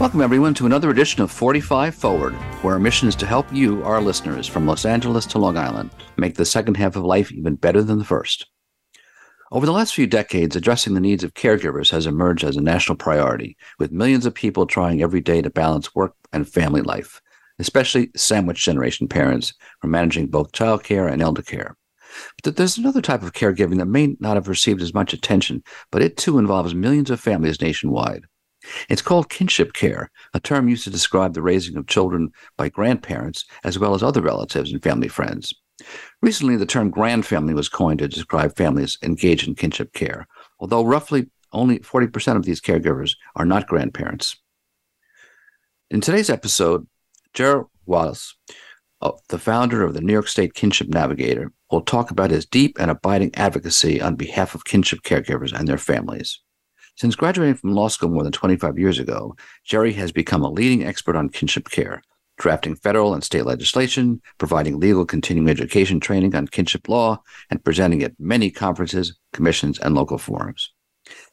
Welcome, everyone, to another edition of 45 Forward, where our mission is to help you, our listeners, from Los Angeles to Long Island, make the second half of life even better than the first. Over the last few decades, addressing the needs of caregivers has emerged as a national priority, with millions of people trying every day to balance work and family life, especially sandwich generation parents who are managing both childcare and elder care. But there's another type of caregiving that may not have received as much attention, but it too involves millions of families nationwide. It's called kinship care, a term used to describe the raising of children by grandparents as well as other relatives and family friends. Recently, the term grandfamily was coined to describe families engaged in kinship care, although roughly only 40% of these caregivers are not grandparents. In today's episode, Jerry Wallace, uh, the founder of the New York State Kinship Navigator, will talk about his deep and abiding advocacy on behalf of kinship caregivers and their families. Since graduating from law school more than 25 years ago, Jerry has become a leading expert on kinship care, drafting federal and state legislation, providing legal continuing education training on kinship law, and presenting at many conferences, commissions, and local forums.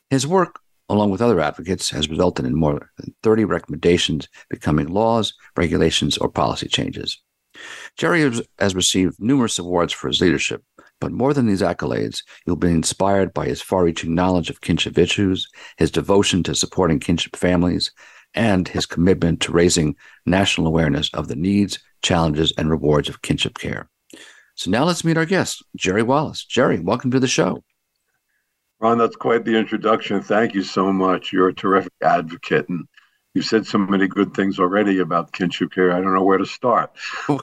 His work, along with other advocates, has resulted in more than 30 recommendations becoming laws, regulations, or policy changes. Jerry has received numerous awards for his leadership, but more than these accolades, you'll be inspired by his far reaching knowledge of kinship issues, his devotion to supporting kinship families, and his commitment to raising national awareness of the needs, challenges, and rewards of kinship care. So now let's meet our guest, Jerry Wallace. Jerry, welcome to the show. Ron, that's quite the introduction. Thank you so much. You're a terrific advocate, and you've said so many good things already about kinship care. I don't know where to start,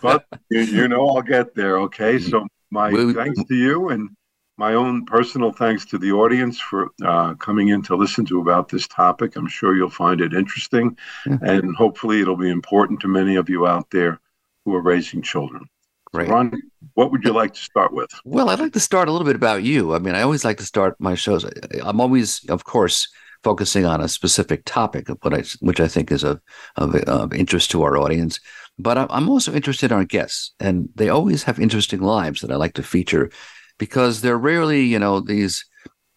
but you, you, know I'll get there. Okay, so my thanks to you and my own personal thanks to the audience for uh, coming in to listen to about this topic. I'm sure you'll find it interesting, and hopefully it'll be important to many of you out there who are raising children. Great. Ron, what would you like to start with? Well, I'd like to start a little bit about you. I mean, I always like to start my shows. I'm always, of course, focusing on a specific topic of what I, which I think is of, of, of interest to our audience. But I'm also interested in our guests, and they always have interesting lives that I like to feature because they're rarely, you know, these,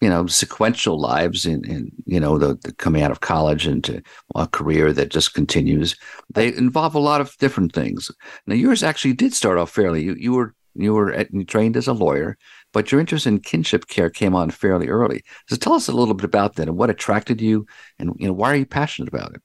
you know, sequential lives in, in you know, the, the coming out of college into a career that just continues. They involve a lot of different things. Now, yours actually did start off fairly. You, you were you were at, trained as a lawyer, but your interest in kinship care came on fairly early. So tell us a little bit about that and what attracted you, and you know, why are you passionate about it?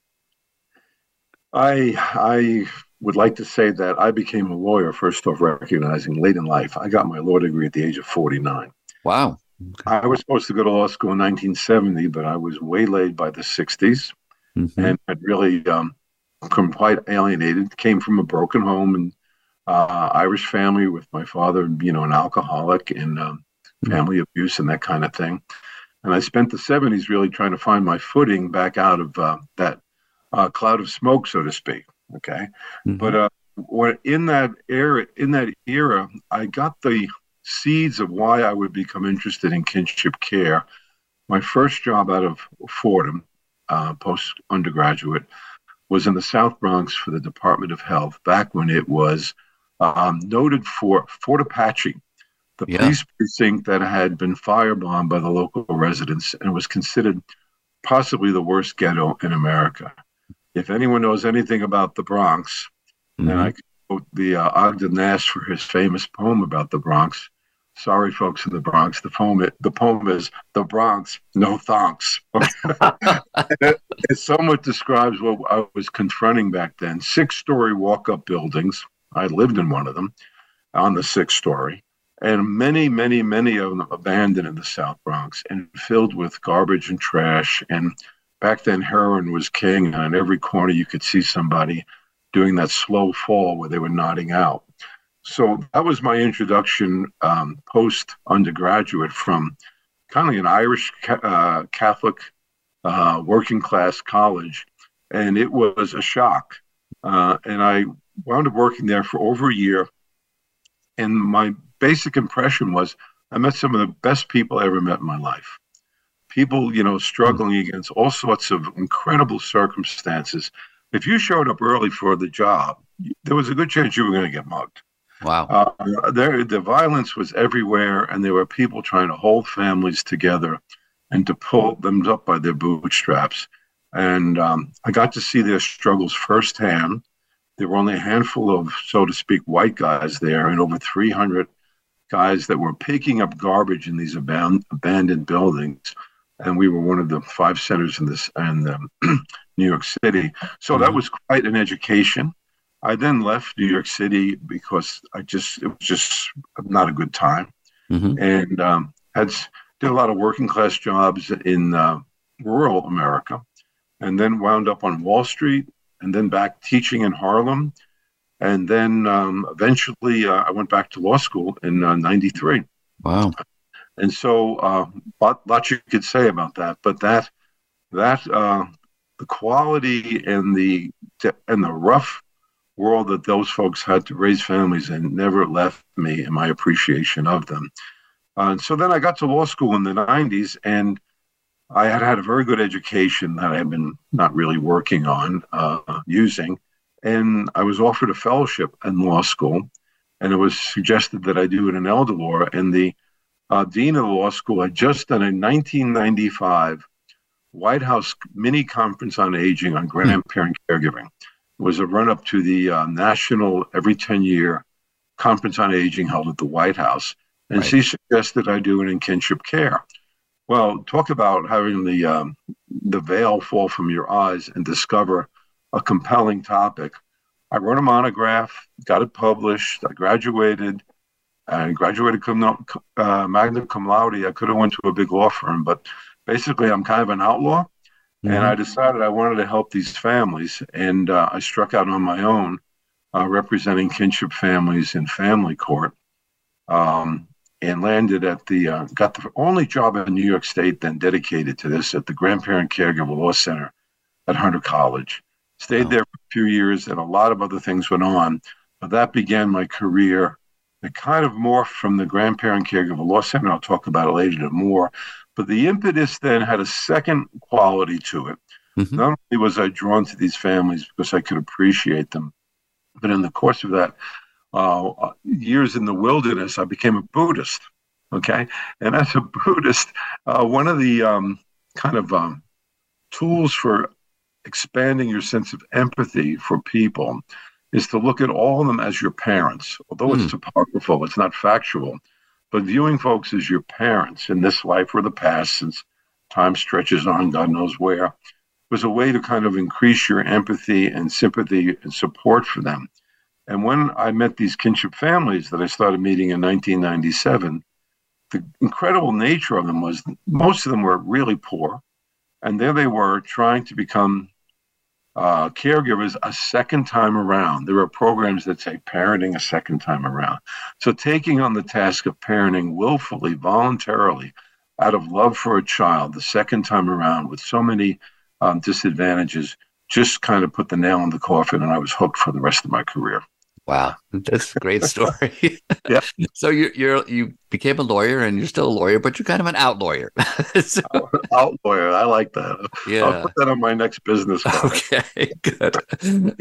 I I would like to say that I became a lawyer first off recognizing late in life. I got my law degree at the age of 49. Wow. Okay. I was supposed to go to law school in 1970, but I was waylaid by the 60s mm-hmm. and had really um, become quite alienated. Came from a broken home and uh, Irish family with my father, you know, an alcoholic and um, mm-hmm. family mm-hmm. abuse and that kind of thing. And I spent the 70s really trying to find my footing back out of uh, that uh, cloud of smoke, so to speak. Okay, mm-hmm. but uh, what in that era, in that era, I got the seeds of why I would become interested in kinship care. My first job out of Fordham, uh, post undergraduate, was in the South Bronx for the Department of Health back when it was um, noted for Fort Apache, the yeah. police precinct that had been firebombed by the local residents and was considered possibly the worst ghetto in America if anyone knows anything about the Bronx, mm-hmm. and I quote the uh, Ogden Nash for his famous poem about the Bronx. Sorry, folks in the Bronx. The poem, the poem is "The Bronx, No Thonks." it, it somewhat describes what I was confronting back then. Six-story walk-up buildings. I lived in one of them, on the sixth story, and many, many, many of them abandoned in the South Bronx and filled with garbage and trash. And back then heroin was king. And on every corner you could see somebody doing that slow fall where they were nodding out. So that was my introduction um, post undergraduate from kind of an irish uh, catholic uh, working class college. And it was a shock. Uh, and i wound up working there for over a year and my basic impression was I met some of the best people I ever met in my life. People, you know, struggling against all sorts of incredible circumstances. If you showed up early for the job, there was a good chance you were going to get mugged. Wow. Uh, there, the violence was everywhere, and there were people trying to hold families together and to pull them up by their bootstraps. And um, I got to see their struggles firsthand. There were only a handful of, so to speak, white guys there, and over 300 guys that were picking up garbage in these aban- abandoned buildings. And we were one of the five centers in this in um, New York City. So mm-hmm. that was quite an education. I then left New York City because I just it was just not a good time, mm-hmm. and um, had did a lot of working class jobs in uh, rural America, and then wound up on Wall Street, and then back teaching in Harlem, and then um, eventually uh, I went back to law school in '93. Uh, wow! And so, uh, lot, lots you could say about that, but that that uh, the quality and the and the rough world that those folks had to raise families and never left me in my appreciation of them. Uh, and so then I got to law school in the 90s, and I had had a very good education that I had been not really working on uh, using. And I was offered a fellowship in law school, and it was suggested that I do it in elder law. And the uh, dean of the law school had just done a 1995 White House mini conference on aging on grandparent caregiving It was a run up to the uh, national every 10 year conference on aging held at the White House. And right. she suggested I do it in kinship care. Well, talk about having the um, the veil fall from your eyes and discover a compelling topic. I wrote a monograph, got it published. I graduated. I graduated cum, uh, magna cum laude. I could have went to a big law firm, but basically, I'm kind of an outlaw. Mm-hmm. And I decided I wanted to help these families. And uh, I struck out on my own, uh, representing kinship families in family court. Um, and landed at the, uh, got the only job in New York State then dedicated to this at the Grandparent Caregiver Law Center at Hunter College. Stayed there for a few years and a lot of other things went on. But that began my career. It kind of morphed from the Grandparent Caregiver Law Center. I'll talk about it later more but the impetus then had a second quality to it. Mm-hmm. Not only was I drawn to these families because I could appreciate them, but in the course of that uh, years in the wilderness, I became a Buddhist. Okay. And as a Buddhist, uh, one of the um, kind of um, tools for expanding your sense of empathy for people is to look at all of them as your parents. Although mm. it's apocryphal, it's not factual. But viewing folks as your parents in this life or the past, since time stretches on, God knows where, was a way to kind of increase your empathy and sympathy and support for them. And when I met these kinship families that I started meeting in 1997, the incredible nature of them was most of them were really poor. And there they were trying to become uh, caregivers a second time around. There are programs that say parenting a second time around. So taking on the task of parenting willfully, voluntarily, out of love for a child the second time around with so many um, disadvantages just kind of put the nail in the coffin and I was hooked for the rest of my career. Wow, that's a great story. yeah. So you you're you became a lawyer and you're still a lawyer, but you're kind of an out lawyer. so, out lawyer, I like that. Yeah, I'll put that on my next business card. Okay, good.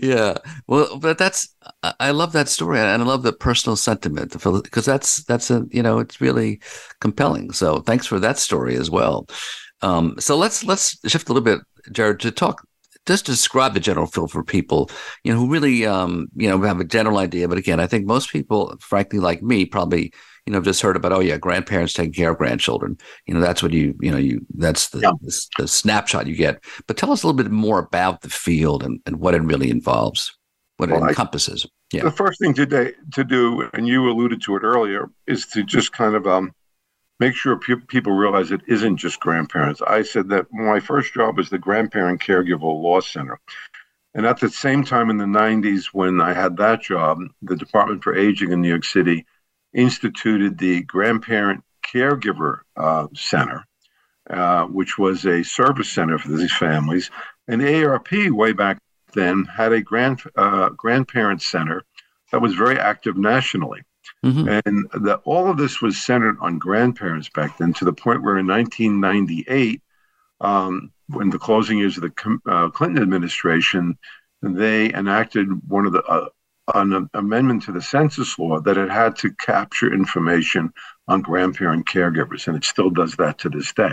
yeah, well, but that's I love that story and I love the personal sentiment because that's that's a you know it's really compelling. So thanks for that story as well. Um, so let's let's shift a little bit, Jared, to talk just describe the general feel for people, you know, who really, um, you know, have a general idea. But again, I think most people, frankly, like me, probably, you know, just heard about, oh yeah, grandparents taking care of grandchildren. You know, that's what you, you know, you that's the, yeah. the, the, snapshot you get. But tell us a little bit more about the field and, and what it really involves, what well, it encompasses. I, yeah. The first thing today to do, and you alluded to it earlier, is to just kind of um, make sure pe- people realize it isn't just grandparents. I said that my first job was the Grandparent Caregiver Law Center. And at the same time in the 90s, when I had that job, the Department for Aging in New York City instituted the Grandparent Caregiver uh, Center, uh, which was a service center for these families. And AARP, way back then, had a grand, uh, grandparent center that was very active nationally. Mm-hmm. And the, all of this was centered on grandparents back then to the point where in 1998, um, when the closing years of the uh, Clinton administration, they enacted one of the uh, an amendment to the census law that it had to capture information on grandparent caregivers, and it still does that to this day.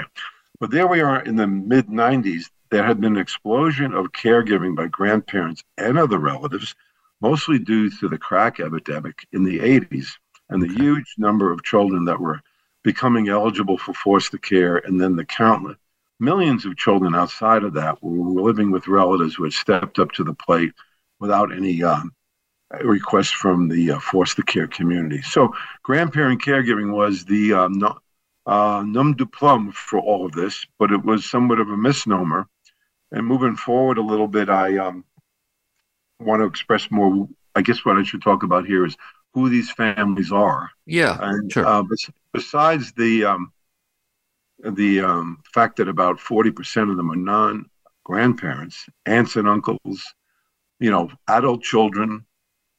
But there we are in the mid 90s. There had been an explosion of caregiving by grandparents and other relatives, mostly due to the crack epidemic in the 80s and the huge number of children that were becoming eligible for foster care, and then the countless millions of children outside of that were living with relatives who had stepped up to the plate without any um, requests from the uh, foster care community. So, grandparent caregiving was the um, uh, nom de plume for all of this, but it was somewhat of a misnomer. And moving forward a little bit, I um, want to express more. I guess what I should talk about here is who these families are. Yeah, and, sure. Uh, besides the um, the um, fact that about forty percent of them are non grandparents, aunts and uncles, you know, adult children,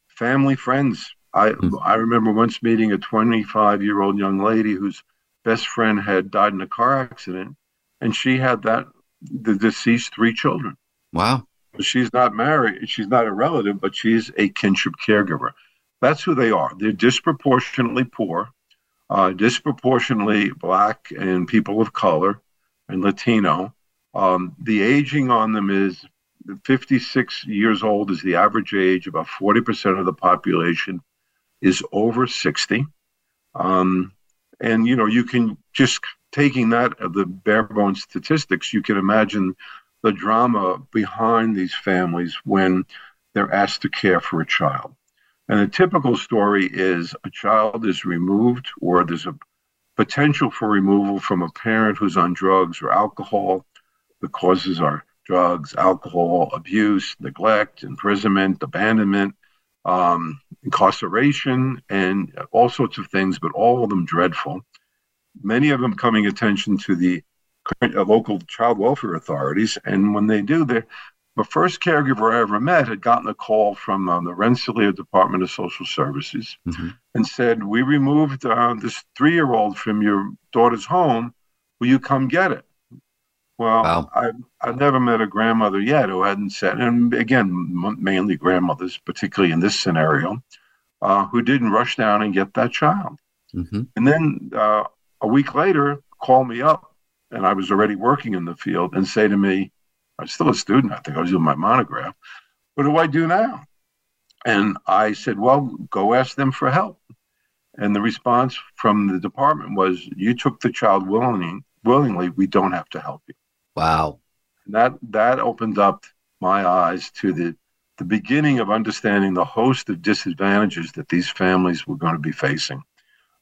family, friends. I mm-hmm. I remember once meeting a 25 year old young lady whose best friend had died in a car accident, and she had that the deceased three children. Wow. She's not married. She's not a relative, but she's a kinship caregiver. That's who they are. They're disproportionately poor, uh, disproportionately black and people of color and Latino. Um, the aging on them is 56 years old is the average age. About 40% of the population is over 60. Um, and, you know, you can just taking that of the bare bones statistics, you can imagine the drama behind these families when they're asked to care for a child. And a typical story is a child is removed or there's a potential for removal from a parent who's on drugs or alcohol. The causes are drugs, alcohol, abuse, neglect, imprisonment, abandonment, um, incarceration, and all sorts of things, but all of them dreadful. Many of them coming attention to the local child welfare authorities. And when they do, the first caregiver I ever met had gotten a call from uh, the Rensselaer Department of Social Services mm-hmm. and said, We removed uh, this three year old from your daughter's home. Will you come get it? Well, wow. I've, I've never met a grandmother yet who hadn't said, and again, mainly grandmothers, particularly in this scenario, uh, who didn't rush down and get that child. Mm-hmm. And then uh, a week later, call me up, and I was already working in the field, and say to me, I was still a student, I think I was doing my monograph, what do I do now? And I said, well, go ask them for help. And the response from the department was, you took the child willingly, willingly, we don't have to help you. Wow. that that opened up my eyes to the the beginning of understanding the host of disadvantages that these families were going to be facing.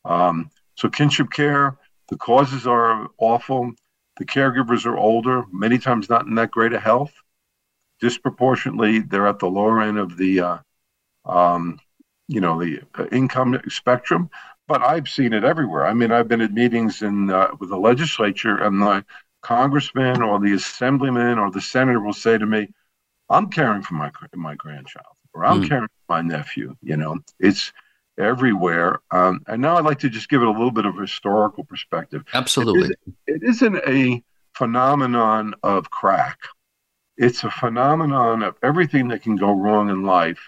Um, so kinship care, the causes are awful. The caregivers are older, many times not in that great of health. Disproportionately, they're at the lower end of the, uh, um, you know, the uh, income spectrum. But I've seen it everywhere. I mean, I've been at meetings in uh, with the legislature, and the congressman or the assemblyman or the senator will say to me, I'm caring for my my grandchild or I'm mm. caring for my nephew. You know, it's everywhere. Um, and now I'd like to just give it a little bit of historical perspective. Absolutely. It, is, not a phenomenon of crack. It's a phenomenon of everything that can go wrong in life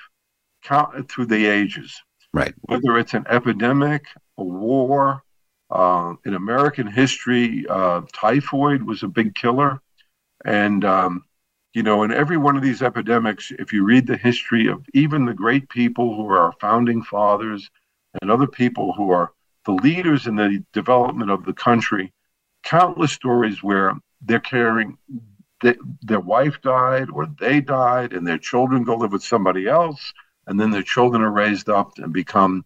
count through the ages. Right. Whether it's an epidemic, a war, uh, in American history, uh, typhoid was a big killer. And, um, you know, in every one of these epidemics, if you read the history of even the great people who are our founding fathers and other people who are the leaders in the development of the country, countless stories where they're caring, they, their wife died or they died and their children go live with somebody else. And then their children are raised up and become,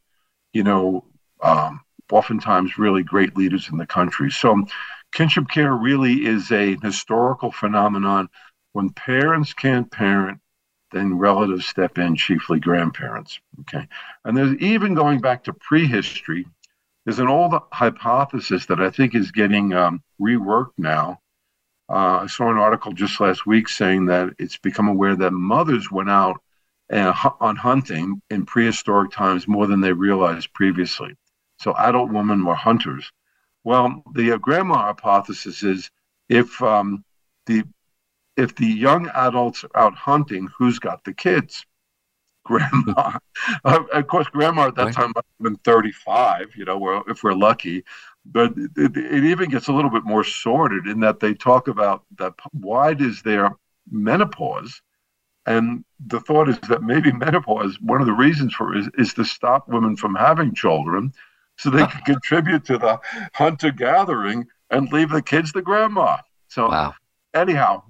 you know, um, oftentimes really great leaders in the country. So, kinship care really is a historical phenomenon. When parents can't parent, then relatives step in, chiefly grandparents. Okay. And there's even going back to prehistory, there's an old hypothesis that I think is getting um, reworked now. Uh, I saw an article just last week saying that it's become aware that mothers went out uh, on hunting in prehistoric times more than they realized previously. So adult women were hunters. Well, the uh, grandma hypothesis is if um, the if the young adults are out hunting, who's got the kids? Grandma. uh, of course, grandma at that right. time might have been 35, you know, if we're lucky. But it, it, even gets a little bit more sordid in that they talk about that why does there menopause? And the thought is that maybe menopause, one of the reasons for it is, is to stop women from having children so they can contribute to the hunter gathering and leave the kids to grandma. So, wow. anyhow,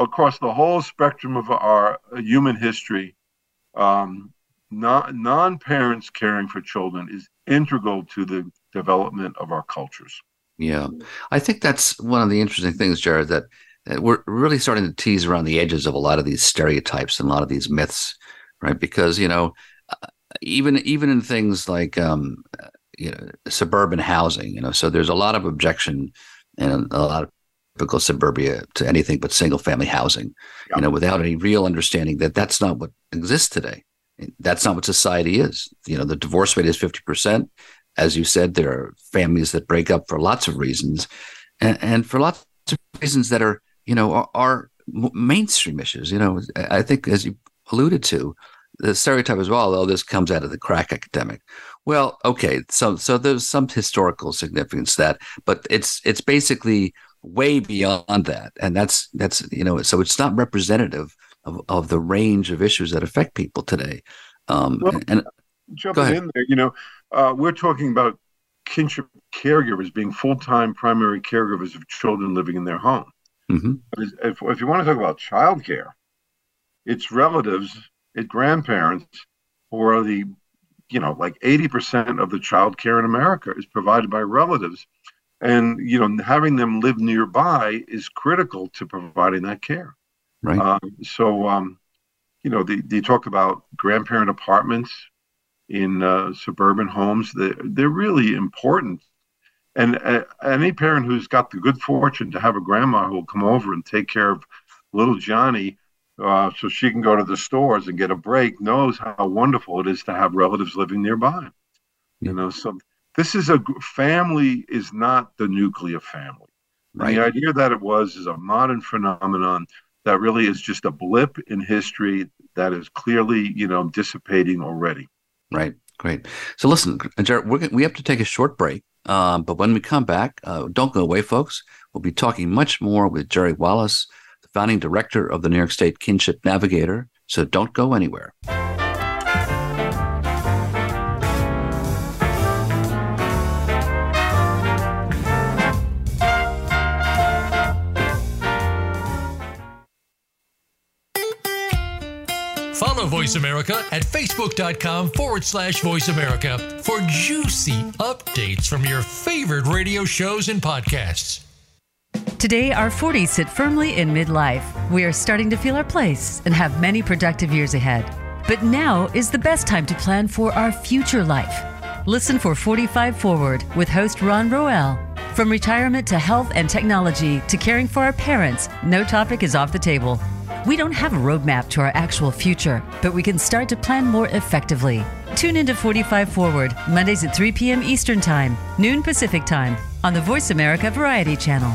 across the whole spectrum of our human history, um, non parents caring for children is integral to the development of our cultures. Yeah, I think that's one of the interesting things, Jared, that, we're really starting to tease around the edges of a lot of these stereotypes and a lot of these myths, right? Because you know, uh, even even in things like um, you know suburban housing, you know, so there's a lot of objection and a lot of typical suburbia to anything but single family housing, yeah. you know, without any real understanding that that's not what exists today. That's not what society is. You know, the divorce rate is 50%. As you said, there are families that break up for lots of reasons and, and for lots of reasons that are, you know, are, are mainstream issues. You know, I think as you alluded to, the stereotype as well, though this comes out of the crack epidemic. Well, okay, so so there's some historical significance to that, but it's it's basically way beyond that, and that's that's you know so it's not representative of, of the range of issues that affect people today. Um, well, and jumping in there, you know, uh, we're talking about kinship caregivers being full time primary caregivers of children living in their home. Mm-hmm. If, if you want to talk about childcare, it's relatives, it's grandparents who are the, you know, like 80% of the child care in America is provided by relatives and you know having them live nearby is critical to providing that care. Right. Um, so um, you know they, they talk about grandparent apartments in uh, suburban homes. They, they're really important. And uh, any parent who's got the good fortune to have a grandma who will come over and take care of little johnny uh, so she can go to the stores and get a break knows how wonderful it is to have relatives living nearby. You know so this is a family is not the nuclear family. Right. The idea that it was is a modern phenomenon that really is just a blip in history that is clearly, you know, dissipating already. Right. Great. So listen, Jared, we're, we have to take a short break. Um, but when we come back, uh, don't go away, folks. We'll be talking much more with Jerry Wallace, the founding director of the New York State Kinship Navigator. So don't go anywhere. Voice America at facebook.com forward slash voice America for juicy updates from your favorite radio shows and podcasts. Today, our 40s sit firmly in midlife. We are starting to feel our place and have many productive years ahead. But now is the best time to plan for our future life. Listen for 45 Forward with host Ron Roel. From retirement to health and technology to caring for our parents, no topic is off the table. We don't have a roadmap to our actual future, but we can start to plan more effectively. Tune into 45 Forward, Mondays at 3 p.m. Eastern Time, noon Pacific Time, on the Voice America Variety Channel.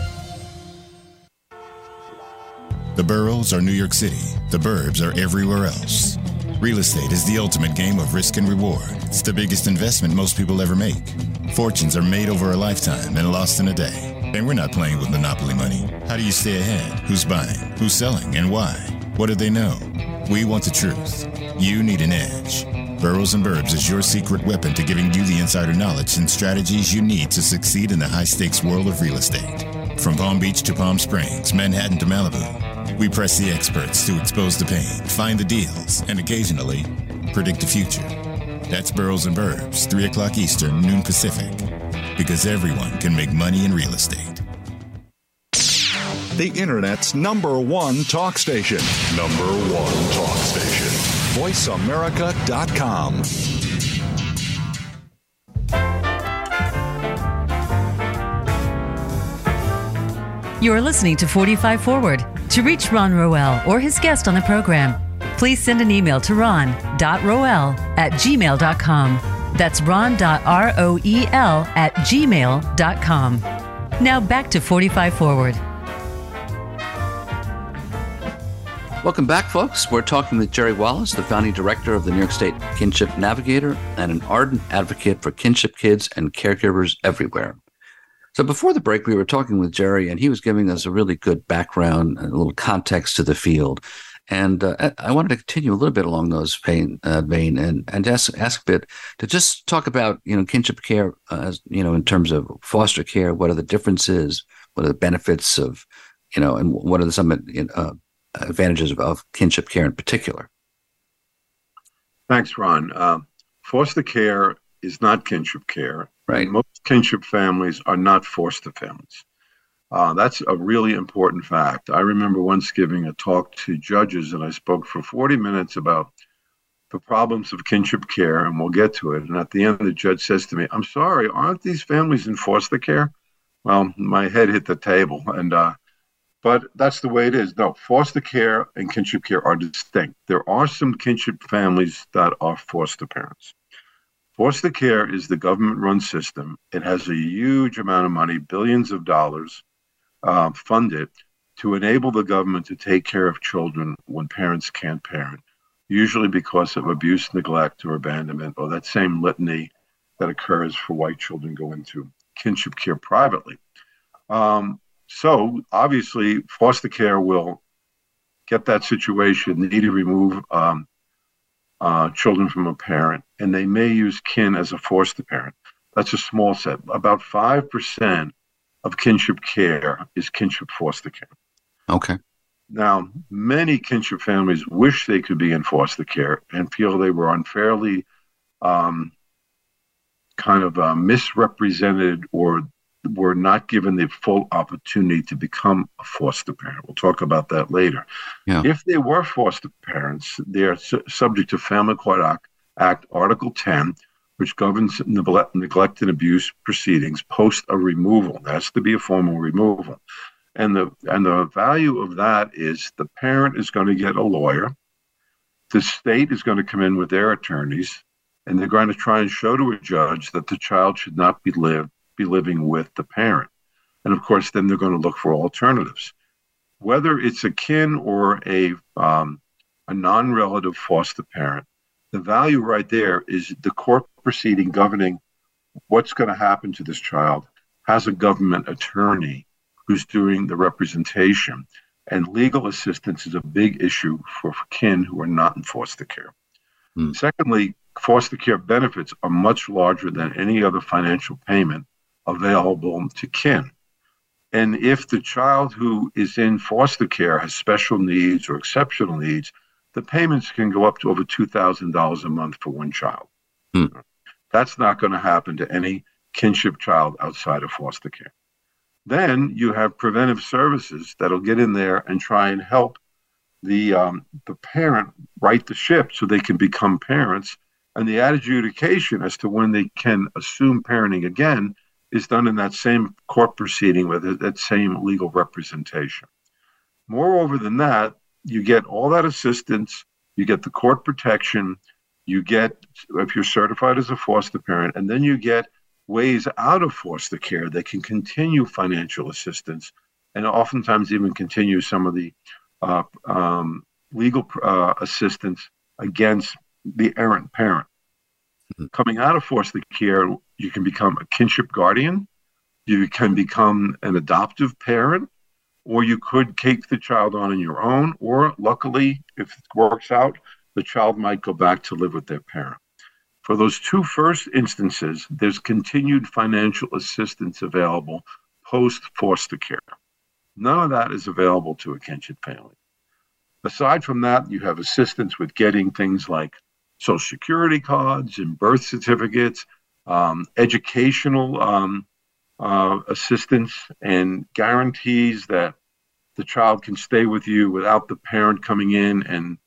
The boroughs are New York City. The burbs are everywhere else. Real estate is the ultimate game of risk and reward. It's the biggest investment most people ever make. Fortunes are made over a lifetime and lost in a day. And we're not playing with monopoly money. How do you stay ahead? Who's buying? Who's selling? And why? What do they know? We want the truth. You need an edge. Boroughs and Burbs is your secret weapon to giving you the insider knowledge and strategies you need to succeed in the high stakes world of real estate. From Palm Beach to Palm Springs, Manhattan to Malibu. We press the experts to expose the pain, find the deals, and occasionally predict the future. That's Boroughs and Burbs, 3 o'clock Eastern, noon Pacific. Because everyone can make money in real estate. The Internet's number one talk station. Number one talk station. VoiceAmerica.com. You are listening to 45 Forward. To reach Ron Roel or his guest on the program, please send an email to ron.roel at gmail.com. That's ron.roel at gmail.com. Now back to 45 Forward. Welcome back, folks. We're talking with Jerry Wallace, the founding director of the New York State Kinship Navigator and an ardent advocate for kinship kids and caregivers everywhere. So before the break, we were talking with Jerry, and he was giving us a really good background and a little context to the field. And uh, I wanted to continue a little bit along those vein, uh, vein and and ask ask a bit to just talk about you know kinship care, uh, you know, in terms of foster care. What are the differences? What are the benefits of, you know, and what are some uh, advantages of, of, kinship care in particular? Thanks, Ron. Uh, foster care is not kinship care. Right. Most kinship families are not foster families. Uh, that's a really important fact. I remember once giving a talk to judges, and I spoke for 40 minutes about the problems of kinship care, and we'll get to it. And at the end, the judge says to me, I'm sorry, aren't these families in foster care? Well, my head hit the table. And, uh, but that's the way it is. No, foster care and kinship care are distinct. There are some kinship families that are foster parents. Foster care is the government run system. It has a huge amount of money, billions of dollars uh, funded to enable the government to take care of children when parents can't parent, usually because of abuse, neglect, or abandonment, or that same litany that occurs for white children go into kinship care privately. Um, so obviously, foster care will get that situation, need to remove um, uh, children from a parent, and they may use kin as a foster parent. That's a small set. About 5% of kinship care is kinship foster care. Okay. Now, many kinship families wish they could be in foster care and feel they were unfairly um, kind of uh, misrepresented or were not given the full opportunity to become a foster parent. We'll talk about that later. Yeah. If they were foster parents, they're su- subject to Family Court Act, Act Article 10, which governs neglect, neglect and abuse proceedings post a removal. There has to be a formal removal. And the and the value of that is the parent is going to get a lawyer. The state is going to come in with their attorneys, and they're going to try and show to a judge that the child should not be lived be living with the parent. And of course, then they're going to look for alternatives. Whether it's a kin or a, um, a non relative foster parent, the value right there is the court proceeding governing what's going to happen to this child has a government attorney who's doing the representation. And legal assistance is a big issue for kin who are not in foster care. Mm. Secondly, foster care benefits are much larger than any other financial payment available to kin. And if the child who is in foster care has special needs or exceptional needs, the payments can go up to over $2,000 a month for one child. Hmm. That's not going to happen to any kinship child outside of foster care. Then you have preventive services that'll get in there and try and help the um, the parent right the ship so they can become parents. And the adjudication as to when they can assume parenting again is done in that same court proceeding with that same legal representation. Moreover than that, you get all that assistance, you get the court protection, you get, if you're certified as a foster parent, and then you get ways out of foster care that can continue financial assistance and oftentimes even continue some of the uh, um, legal uh, assistance against the errant parent. Coming out of foster care, you can become a kinship guardian, you can become an adoptive parent, or you could take the child on on your own, or luckily, if it works out, the child might go back to live with their parent. For those two first instances, there's continued financial assistance available post foster care. None of that is available to a kinship family. Aside from that, you have assistance with getting things like social security cards and birth certificates, um, educational um, uh, assistance, and guarantees that the child can stay with you without the parent coming in and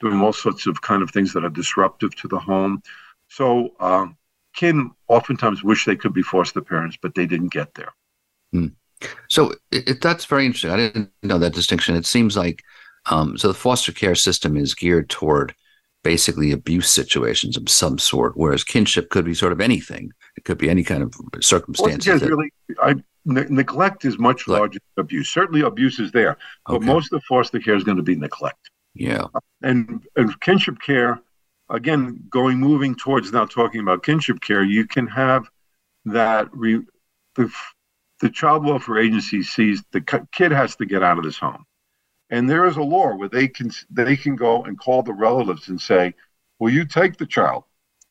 doing all sorts of kind of things that are disruptive to the home. So, um, kin oftentimes wish they could be foster parents, but they didn't get there. Mm. So it, that's very interesting. I didn't know that distinction. It seems like um, so the foster care system is geared toward basically abuse situations of some sort, whereas kinship could be sort of anything. It could be any kind of circumstances. That, really, I, ne- neglect is much larger than abuse. Certainly, abuse is there, but okay. most of foster care is going to be neglect. Yeah, uh, and and kinship care, again, going moving towards now talking about kinship care, you can have that re, the the child welfare agency sees the kid has to get out of this home and there is a law where they can they can go and call the relatives and say, "Will you take the child?"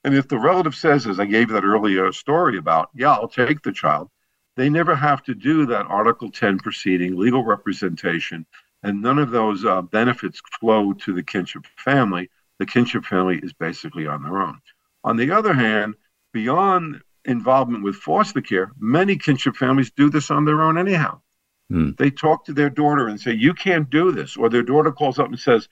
And if the relative says, as I gave that earlier story about, "Yeah, I'll take the child," they never have to do that Article 10 proceeding, legal representation, and none of those uh, benefits flow to the kinship family. The kinship family is basically on their own. On the other hand, beyond involvement with foster care, many kinship families do this on their own anyhow. Hmm. They talk to their daughter and say, You can't do this. Or their daughter calls up and says,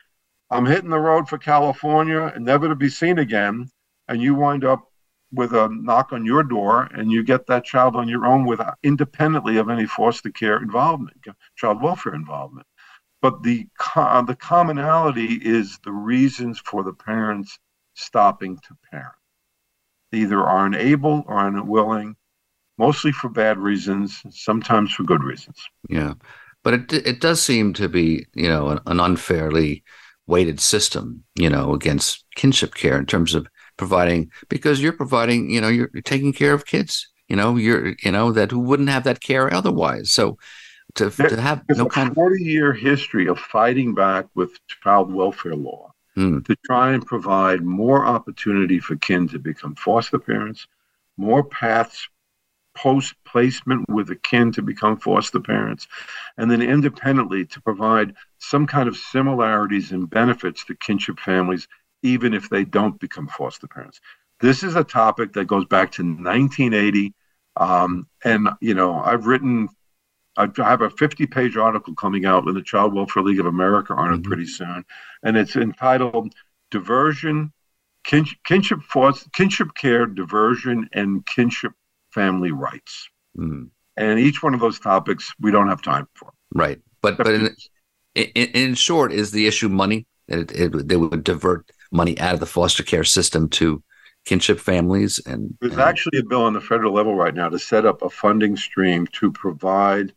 I'm hitting the road for California and never to be seen again. And you wind up with a knock on your door and you get that child on your own without independently of any foster care involvement, child welfare involvement. But the the commonality is the reasons for the parents stopping to parent. They either are unable or unwilling mostly for bad reasons, sometimes for good reasons. Yeah, but it it does seem to be you know an, an unfairly weighted system, you know, against kinship care in terms of providing because you're providing, you know, you're, you're taking care of kids, you know, you're you know that who wouldn't have that care otherwise. So to, there, to have no kind of 40 year history of fighting back with child welfare law hmm. to try and provide more opportunity for kin to become foster parents, more paths post placement with a kin to become foster parents, and then independently to provide some kind of similarities and benefits to kinship families, even if they don't become foster parents. This is a topic that goes back to 1980. Um, and, you know, I've written, I have a 50 page article coming out in the Child Welfare League of America on it mm-hmm. pretty soon. And it's entitled Diversion, Kinship, Kinship Care, Diversion, and Kinship family rights. Mm. And each one of those topics we don't have time for. Right. But but in, in, in short, is the issue money? It, it, they would divert money out of the foster care system to kinship families and there's and, actually a bill on the federal level right now to set up a funding stream to provide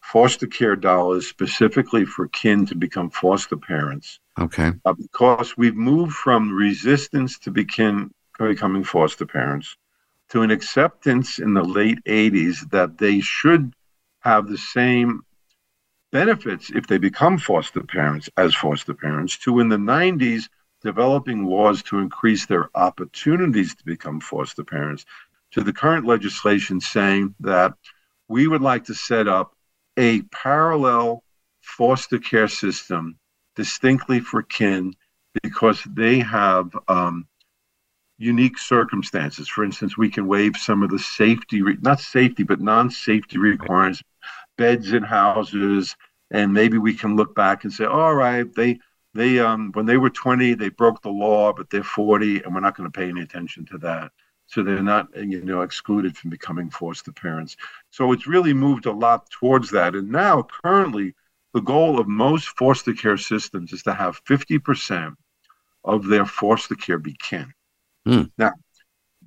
foster care dollars specifically for kin to become foster parents okay uh, because we've moved from resistance to begin becoming foster parents to an acceptance in the late 80s that they should have the same benefits if they become foster parents as foster parents, to in the 90s developing laws to increase their opportunities to become foster parents, to the current legislation saying that we would like to set up a parallel foster care system distinctly for kin because they have um, unique circumstances. For instance, we can waive some of the safety, not safety, but non safety requirements, beds in houses. And maybe we can look back and say, all right, they, they, um, when they were 20, they broke the law, but they're 40, and we're not going to pay any attention to that. So they're not, you know, excluded from becoming foster parents. So it's really moved a lot towards that. And now, currently, the goal of most foster care systems is to have 50% of their foster care be kin. Mm. Now,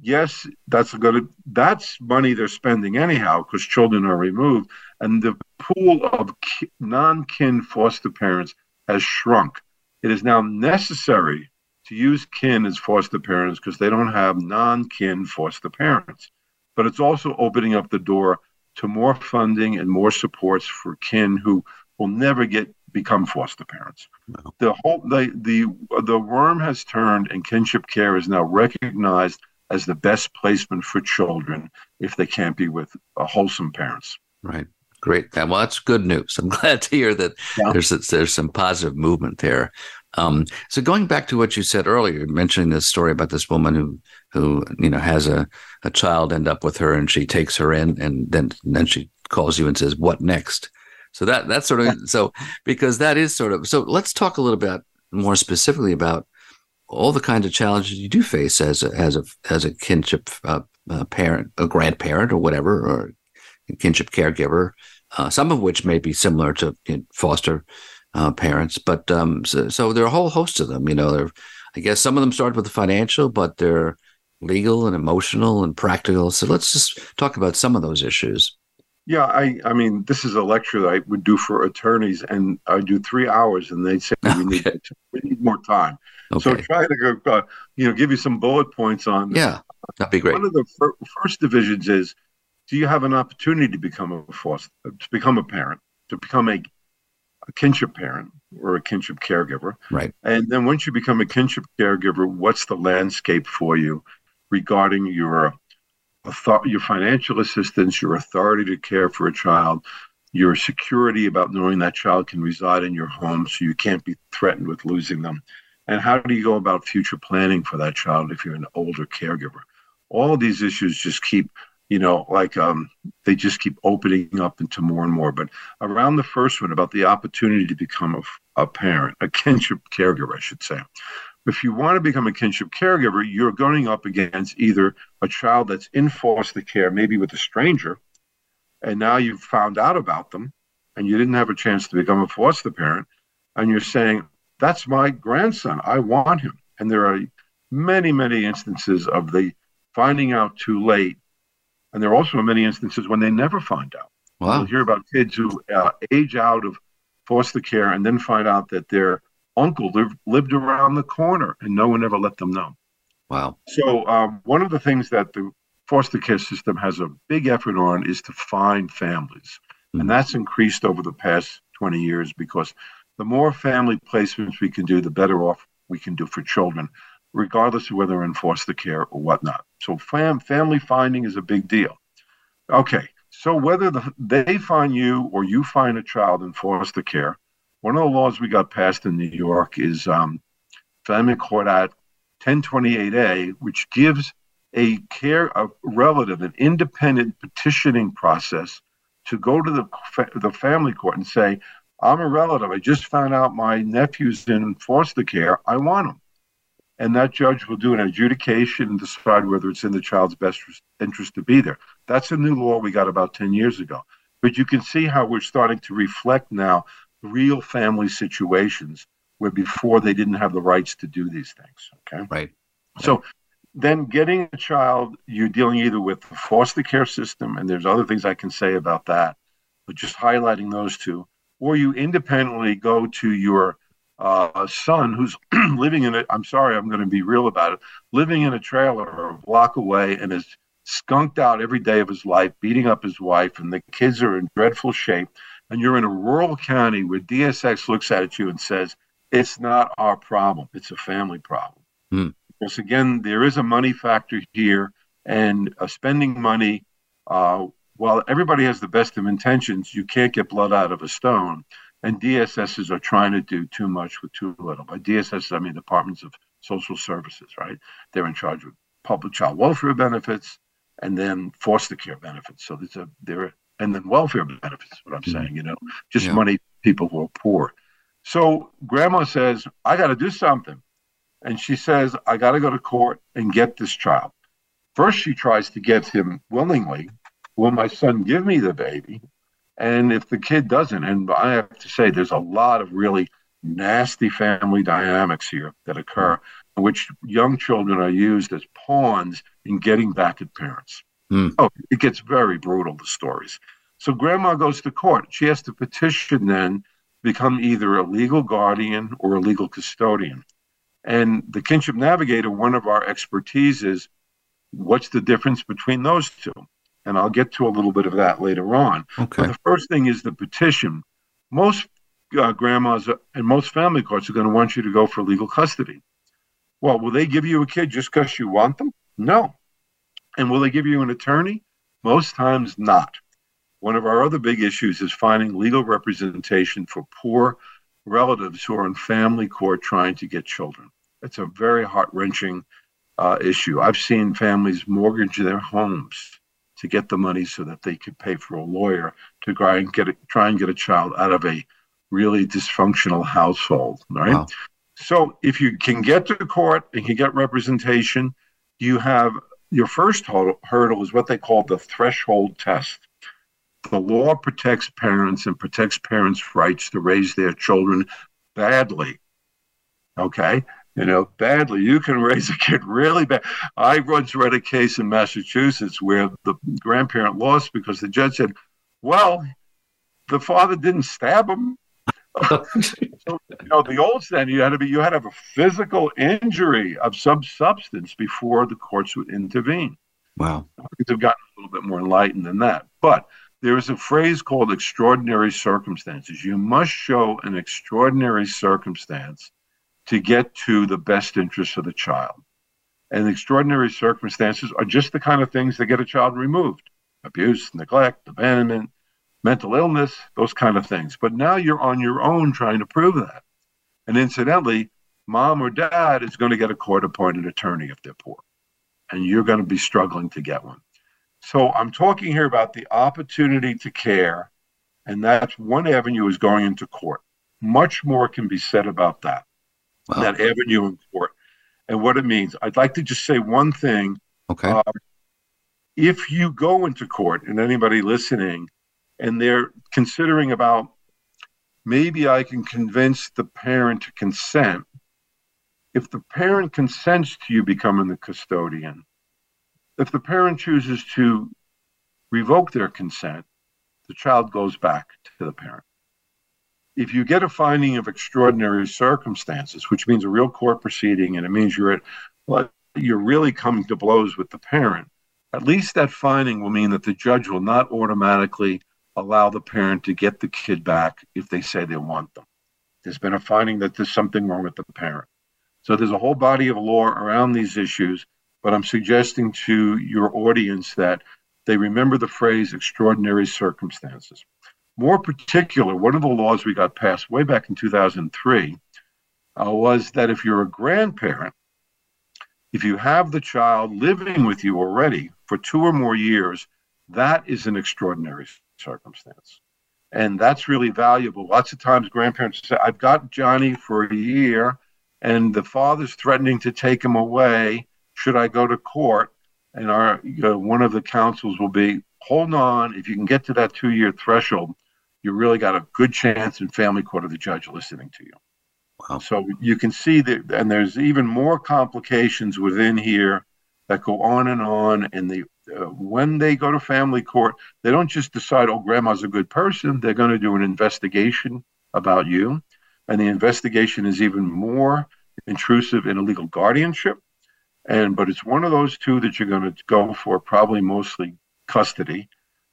yes, that's a good. That's money they're spending anyhow because children are removed, and the pool of non-kin foster parents has shrunk. It is now necessary to use kin as foster parents because they don't have non-kin foster parents. But it's also opening up the door to more funding and more supports for kin who will never get become foster parents. The whole the the the worm has turned, and kinship care is now recognized as the best placement for children if they can't be with wholesome parents. Right. Great. Well, that's good news. I'm glad to hear that yeah. there's there's some positive movement there. Um, so going back to what you said earlier, mentioning this story about this woman who who you know has a, a child end up with her and she takes her in and then and then she calls you and says, "What next?" So that that's sort of so because that is sort of so. Let's talk a little bit more specifically about all the kinds of challenges you do face as a, as a as a kinship uh, uh, parent, a grandparent, or whatever, or kinship caregiver. Uh, some of which may be similar to you know, foster uh, parents, but um, so, so, there are a whole host of them. You know, I guess some of them start with the financial, but they're legal and emotional and practical. So let's just talk about some of those issues. Yeah, I, I mean, this is a lecture that I would do for attorneys, and I do three hours, and they say we need we need more time. Okay. So try to go, uh, you know, give you some bullet points on. Yeah, that'd be great. One of the fir- first divisions is: Do you have an opportunity to become a foster, to become a parent, to become a, a kinship parent or a kinship caregiver? Right. And then once you become a kinship caregiver, what's the landscape for you regarding your your financial assistance, your authority to care for a child, your security about knowing that child can reside in your home so you can't be threatened with losing them. And how do you go about future planning for that child if you're an older caregiver? All of these issues just keep, you know, like um, they just keep opening up into more and more. But around the first one, about the opportunity to become a, a parent, a kinship caregiver, I should say, if you want to become a kinship caregiver, you're going up against either a child that's in foster care, maybe with a stranger, and now you've found out about them and you didn't have a chance to become a foster parent, and you're saying, That's my grandson. I want him. And there are many, many instances of the finding out too late. And there are also many instances when they never find out. Wow. You'll hear about kids who uh, age out of foster care and then find out that they're uncle lived, lived around the corner and no one ever let them know. Wow. So, um, one of the things that the foster care system has a big effort on is to find families. Mm-hmm. And that's increased over the past 20 years because the more family placements we can do, the better off we can do for children, regardless of whether they're in foster care or whatnot. So, fam- family finding is a big deal. Okay. So, whether the, they find you or you find a child in foster care, one of the laws we got passed in New York is um, Family Court Act 1028A, which gives a care a relative an independent petitioning process to go to the the family court and say, "I'm a relative. I just found out my nephew's in foster care. I want him." And that judge will do an adjudication and decide whether it's in the child's best interest to be there. That's a new law we got about 10 years ago. But you can see how we're starting to reflect now real family situations where before they didn't have the rights to do these things. Okay. Right. So then getting a child, you're dealing either with the foster care system, and there's other things I can say about that, but just highlighting those two, or you independently go to your uh, son who's living in it. I'm sorry, I'm going to be real about it. Living in a trailer a block away and is skunked out every day of his life, beating up his wife, and the kids are in dreadful shape and you're in a rural county where DSS looks at you and says, it's not our problem, it's a family problem. Mm. Because again, there is a money factor here and uh, spending money. Uh, while everybody has the best of intentions, you can't get blood out of a stone. And DSSs are trying to do too much with too little. By DSSs, I mean Departments of Social Services, right? They're in charge of public child welfare benefits and then foster care benefits. So there's a there and then welfare benefits. What I'm mm-hmm. saying, you know, just yeah. money people who are poor. So grandma says, I got to do something. And she says, I got to go to court and get this child. First, she tries to get him willingly. Will my son give me the baby? And if the kid doesn't, and I have to say, there's a lot of really nasty family dynamics here that occur in which young children are used as pawns in getting back at parents. Mm. Oh, it gets very brutal, the stories. So grandma goes to court. She has to petition then become either a legal guardian or a legal custodian. And the kinship navigator, one of our expertise is what's the difference between those two? And I'll get to a little bit of that later on. Okay. But the first thing is the petition. Most uh, grandmas and most family courts are going to want you to go for legal custody. Well, will they give you a kid just because you want them? No. And will they give you an attorney? Most times not. One of our other big issues is finding legal representation for poor relatives who are in family court trying to get children. It's a very heart wrenching uh, issue. I've seen families mortgage their homes to get the money so that they could pay for a lawyer to try and get a, try and get a child out of a really dysfunctional household. Right. Wow. So if you can get to the court and can get representation, you have your first hurdle is what they call the threshold test. The law protects parents and protects parents' rights to raise their children badly. Okay. You know, badly. You can raise a kid really bad. I once read a case in Massachusetts where the grandparent lost because the judge said, well, the father didn't stab him. So, you know, the old standard, you had to be, you had to have a physical injury of some substance before the courts would intervene. Wow. Things have gotten a little bit more enlightened than that. But there is a phrase called extraordinary circumstances. You must show an extraordinary circumstance to get to the best interest of the child. And extraordinary circumstances are just the kind of things that get a child removed abuse, neglect, abandonment, mental illness, those kind of things. But now you're on your own trying to prove that. And incidentally, mom or dad is going to get a court appointed attorney if they're poor. And you're going to be struggling to get one. So I'm talking here about the opportunity to care. And that's one avenue is going into court. Much more can be said about that wow. that avenue in court and what it means. I'd like to just say one thing. Okay. Uh, if you go into court and anybody listening and they're considering about maybe I can convince the parent to consent, if the parent consents to you becoming the custodian, if the parent chooses to revoke their consent, the child goes back to the parent. If you get a finding of extraordinary circumstances, which means a real court proceeding, and it means you're at, well, you're really coming to blows with the parent, at least that finding will mean that the judge will not automatically allow the parent to get the kid back if they say they want them. There's been a finding that there's something wrong with the parent. So there's a whole body of law around these issues, but I'm suggesting to your audience that they remember the phrase extraordinary circumstances. More particular, one of the laws we got passed way back in 2003 uh, was that if you're a grandparent, if you have the child living with you already for two or more years, that is an extraordinary circumstance. And that's really valuable. Lots of times grandparents say, I've got Johnny for a year and the father's threatening to take him away. Should I go to court? And our you know, one of the counsels will be, hold on, if you can get to that two year threshold, you really got a good chance in family court of the judge listening to you. Wow. So you can see that, and there's even more complications within here that go on and on. And the uh, when they go to family court, they don't just decide, oh, grandma's a good person. They're going to do an investigation about you, and the investigation is even more intrusive in a legal guardianship. And but it's one of those two that you're going to go for, probably mostly custody.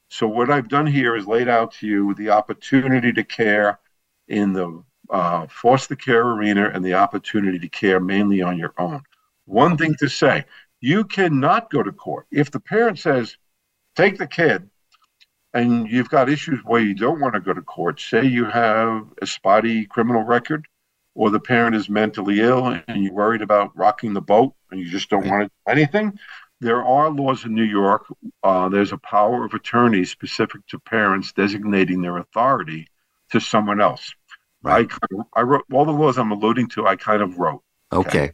So what I've done here is laid out to you the opportunity to care in the uh, foster care arena and the opportunity to care mainly on your own. One thing to say, you cannot go to court. If the parent says, take the kid, and you've got issues where you don't want to go to court, say you have a spotty criminal record, or the parent is mentally ill and you're worried about rocking the boat and you just don't want to do anything, there are laws in New York. Uh, there's a power of attorney specific to parents designating their authority to someone else. Right. I, I wrote all the laws I'm alluding to. I kind of wrote. Okay.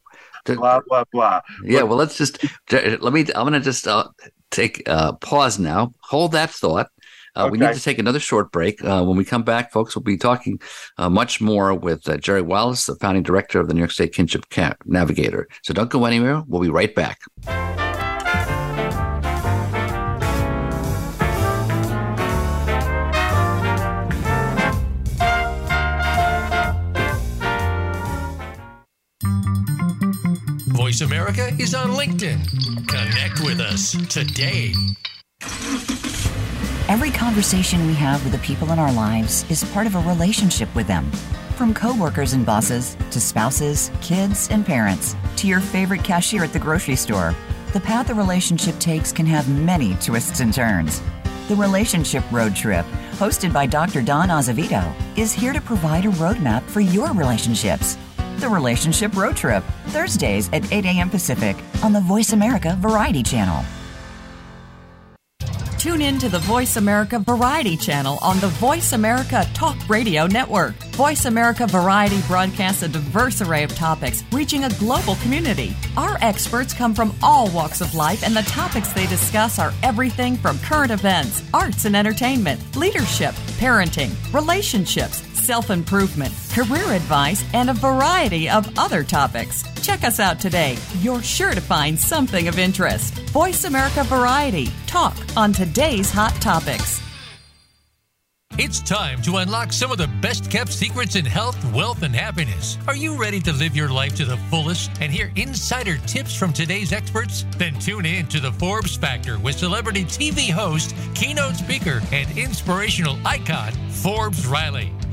okay. Blah blah blah. Yeah. Well, let's just let me. I'm going to just uh, take uh, pause now. Hold that thought. Uh, okay. We need to take another short break. Uh, when we come back, folks, we'll be talking uh, much more with uh, Jerry Wallace, the founding director of the New York State Kinship Navigator. So don't go anywhere. We'll be right back. Voice America is on LinkedIn. Connect with us today. Every conversation we have with the people in our lives is part of a relationship with them. From coworkers and bosses to spouses, kids, and parents to your favorite cashier at the grocery store, the path a relationship takes can have many twists and turns. The Relationship Road Trip, hosted by Dr. Don Azevedo, is here to provide a roadmap for your relationships. The Relationship Road Trip, Thursdays at 8 a.m. Pacific on the Voice America Variety Channel. Tune in to the Voice America Variety channel on the Voice America Talk Radio Network. Voice America Variety broadcasts a diverse array of topics, reaching a global community. Our experts come from all walks of life, and the topics they discuss are everything from current events, arts and entertainment, leadership, parenting, relationships, self improvement, career advice, and a variety of other topics. Check us out today. You're sure to find something of interest. Voice America Variety. Talk on today's hot topics. It's time to unlock some of the best kept secrets in health, wealth, and happiness. Are you ready to live your life to the fullest and hear insider tips from today's experts? Then tune in to the Forbes Factor with celebrity TV host, keynote speaker, and inspirational icon, Forbes Riley.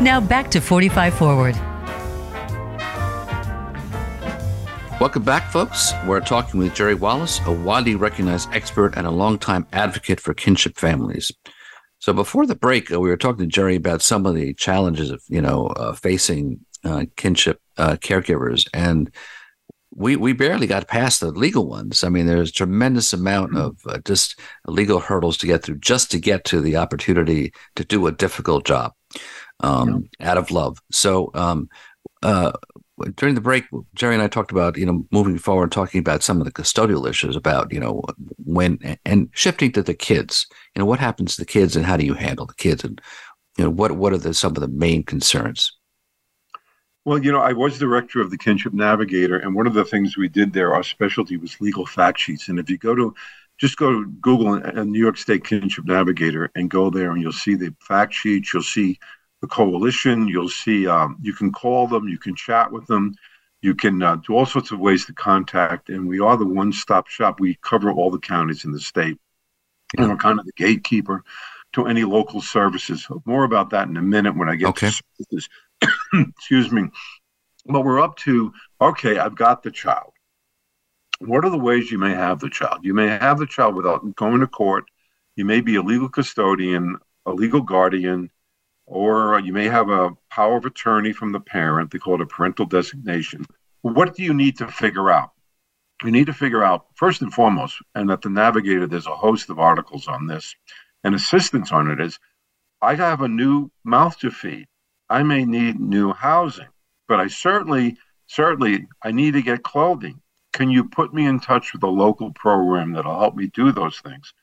Now back to 45 Forward. Welcome back, folks. We're talking with Jerry Wallace, a widely recognized expert and a longtime advocate for kinship families. So before the break, uh, we were talking to Jerry about some of the challenges of you know uh, facing uh, kinship uh, caregivers, and we we barely got past the legal ones. I mean, there's a tremendous amount of uh, just legal hurdles to get through just to get to the opportunity to do a difficult job um, out of love. So um, uh, during the break, Jerry and I talked about you know moving forward, talking about some of the custodial issues about you know when and shifting to the kids. You know what happens to the kids and how do you handle the kids and you know what what are the some of the main concerns? Well, you know, I was director of the Kinship Navigator, and one of the things we did there, our specialty was legal fact sheets. And if you go to just go to Google and New York State Kinship Navigator and go there, and you'll see the fact sheets, you'll see the coalition, you'll see um, you can call them, you can chat with them, you can uh, do all sorts of ways to contact. And we are the one stop shop. We cover all the counties in the state, and we're kind of the gatekeeper to any local services. More about that in a minute when I get Okay. to services. Excuse me. But we're up to okay, I've got the child. What are the ways you may have the child? You may have the child without going to court. You may be a legal custodian, a legal guardian, or you may have a power of attorney from the parent. They call it a parental designation. What do you need to figure out? You need to figure out, first and foremost, and at the Navigator, there's a host of articles on this, and assistance on it is I have a new mouth to feed. I may need new housing, but I certainly, certainly, I need to get clothing. Can you put me in touch with a local program that'll help me do those things?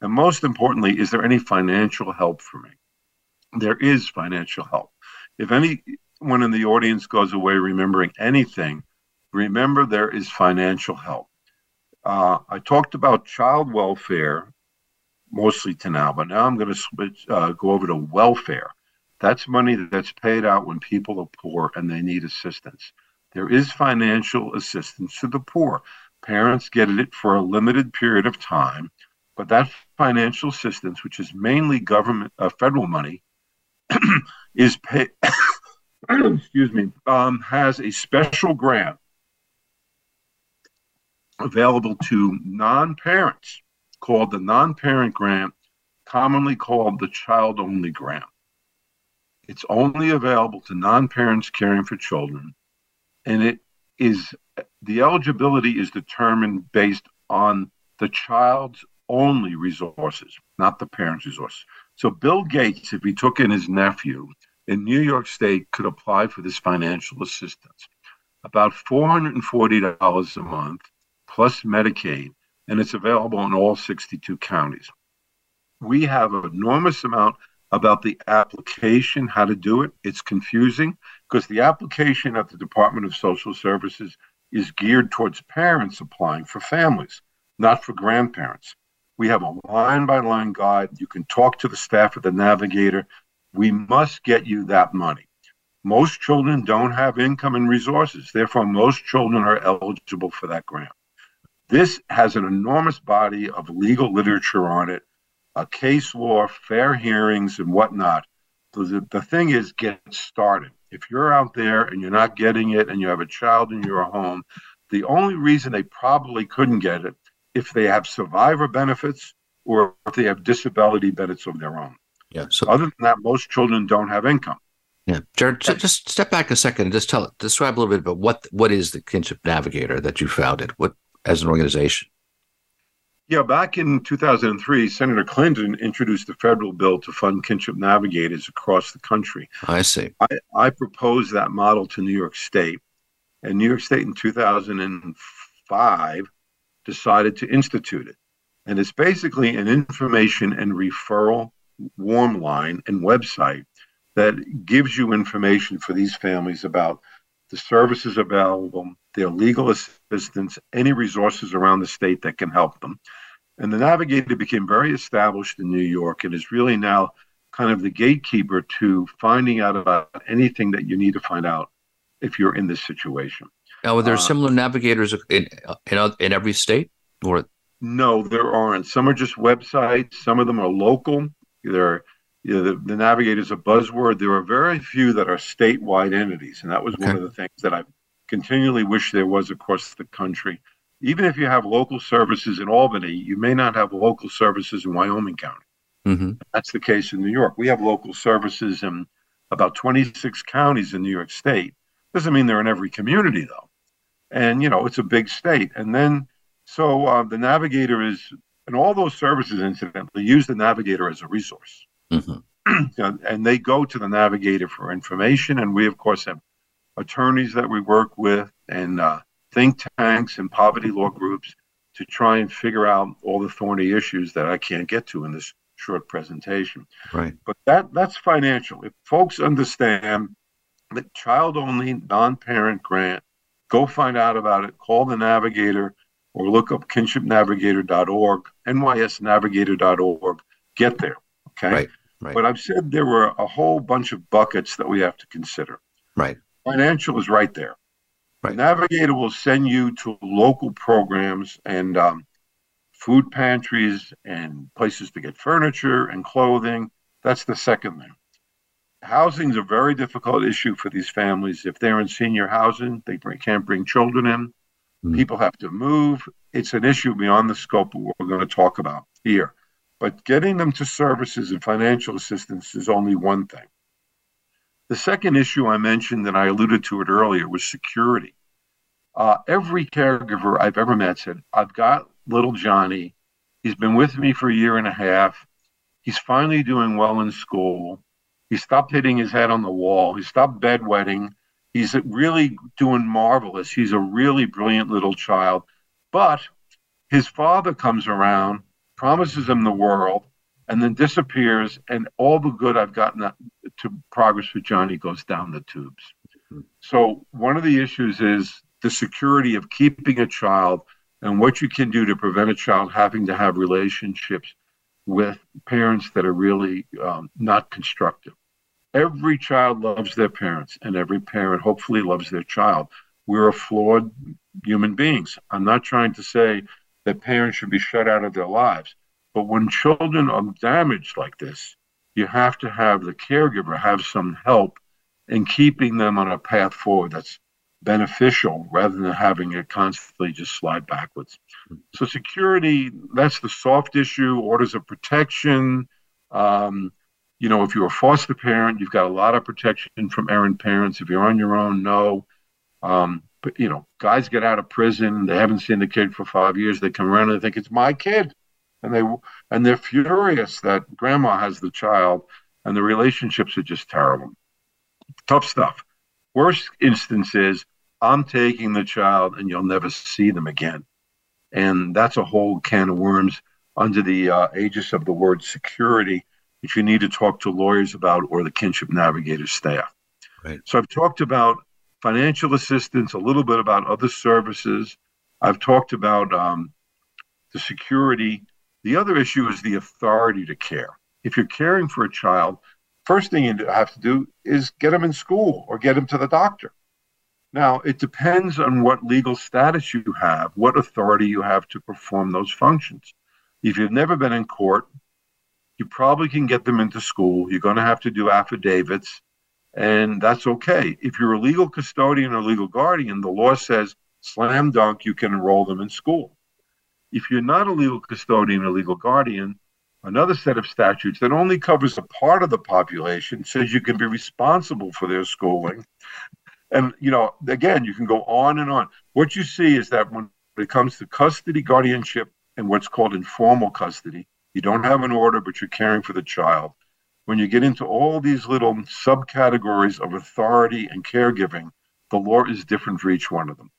And most importantly, is there any financial help for me? There is financial help. If anyone in the audience goes away remembering anything, remember there is financial help. Uh, I talked about child welfare mostly to now, but now I'm going to switch, uh, go over to welfare. That's money that's paid out when people are poor and they need assistance. There is financial assistance to the poor. Parents get it for a limited period of time, but that financial assistance, which is mainly government, uh, federal money, is excuse me, um, has a special grant available to non-parents called the non-parent grant, commonly called the child-only grant. It's only available to non-parents caring for children, and it is the eligibility is determined based on the child's only resources, not the parent's resources. So Bill Gates, if he took in his nephew in New York State, could apply for this financial assistance. About $440 a month plus Medicaid, and it's available in all 62 counties. We have an enormous amount about the application, how to do it. It's confusing because the application at the Department of Social Services is geared towards parents applying for families, not for grandparents. We have a line by line guide. You can talk to the staff at the Navigator. We must get you that money. Most children don't have income and resources. Therefore, most children are eligible for that grant. This has an enormous body of legal literature on it, a case law, fair hearings, and whatnot. The, the thing is, get started. If you're out there and you're not getting it and you have a child in your home, the only reason they probably couldn't get it if they have survivor benefits or if they have disability benefits of their own. Yeah. So other than that, most children don't have income. Yeah, Jared, just step back a second and just tell describe a little bit about what what is the Kinship Navigator that you founded, what as an organization. Yeah, back in 2003, Senator Clinton introduced a federal bill to fund kinship navigators across the country. I see. I, I proposed that model to New York State, and New York State in 2005 decided to institute it. And it's basically an information and referral warm line and website that gives you information for these families about the services available, their legal assistance, any resources around the state that can help them. And the Navigator became very established in New York and is really now kind of the gatekeeper to finding out about anything that you need to find out if you're in this situation. Now, are there uh, similar navigators in, in in every state, or no, there aren't. Some are just websites. Some of them are local. There you know, the, the navigator is a buzzword. There are very few that are statewide entities, and that was okay. one of the things that I continually wish there was across the country. Even if you have local services in Albany, you may not have local services in Wyoming County. Mm-hmm. That's the case in New York. We have local services in about 26 counties in New York State. Doesn't mean they're in every community, though. And, you know, it's a big state. And then, so uh, the navigator is, and all those services, incidentally, use the navigator as a resource. Mm-hmm. and they go to the navigator for information. And we, of course, have attorneys that we work with and uh, think tanks and poverty law groups to try and figure out all the thorny issues that I can't get to in this short presentation. Right. But that that's financial. If folks understand that child only non-parent grant, go find out about it, call the navigator or look up kinshipnavigator.org, nysnavigator.org, get there. Okay. Right. Right. But I've said there were a whole bunch of buckets that we have to consider. Right. Financial is right there. Right. Navigator will send you to local programs and um, food pantries and places to get furniture and clothing. That's the second thing. Housing is a very difficult issue for these families. If they're in senior housing, they can't bring children in. Mm. People have to move. It's an issue beyond the scope of what we're going to talk about here. But getting them to services and financial assistance is only one thing. The second issue I mentioned, and I alluded to it earlier, was security. Uh, every caregiver I've ever met said, I've got little Johnny. He's been with me for a year and a half. He's finally doing well in school. He stopped hitting his head on the wall. He stopped bedwetting. He's really doing marvelous. He's a really brilliant little child. But his father comes around promises him the world, and then disappears, and all the good I've gotten to progress with Johnny goes down the tubes. Mm-hmm. So one of the issues is the security of keeping a child and what you can do to prevent a child having to have relationships with parents that are really um, not constructive. Every child loves their parents, and every parent hopefully loves their child. We're a flawed human beings. I'm not trying to say that parents should be shut out of their lives. But when children are damaged like this, you have to have the caregiver have some help in keeping them on a path forward that's beneficial rather than having it constantly just slide backwards. So, security, that's the soft issue, orders of protection. Um, you know, if you're a foster parent, you've got a lot of protection from errant parents. If you're on your own, no. Um, you know, guys get out of prison, they haven't seen the kid for five years, they come around and they think it's my kid, and they and they're furious that grandma has the child, and the relationships are just terrible. Tough stuff. Worst instance is I'm taking the child and you'll never see them again. And that's a whole can of worms under the uh, aegis of the word security, which you need to talk to lawyers about or the kinship navigator staff. Right. So I've talked about financial assistance, a little bit about other services. I've talked about um, the security. The other issue is the authority to care. If you're caring for a child, first thing you have to do is get them in school or get them to the doctor. Now, it depends on what legal status you have, what authority you have to perform those functions. If you've never been in court, you probably can get them into school. You're going to have to do affidavits, and that's okay. If you're a legal custodian or legal guardian, the law says slam dunk, you can enroll them in school. If you're not a legal custodian or legal guardian, another set of statutes that only covers a part of the population says you can be responsible for their schooling. And, you know, again, you can go on and on. What you see is that when it comes to custody, guardianship, and what's called informal custody, you don't have an order, but you're caring for the child. When you get into all these little subcategories of authority and caregiving, the law is different for each one of them.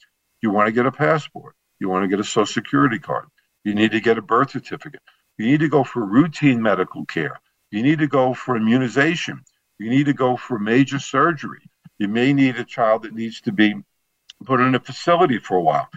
You want to get a passport. You want to get a social security card. You need to get a birth certificate. You need to go for routine medical care. You need to go for immunization. You need to go for major surgery. You may need a child that needs to be put in a facility for a while.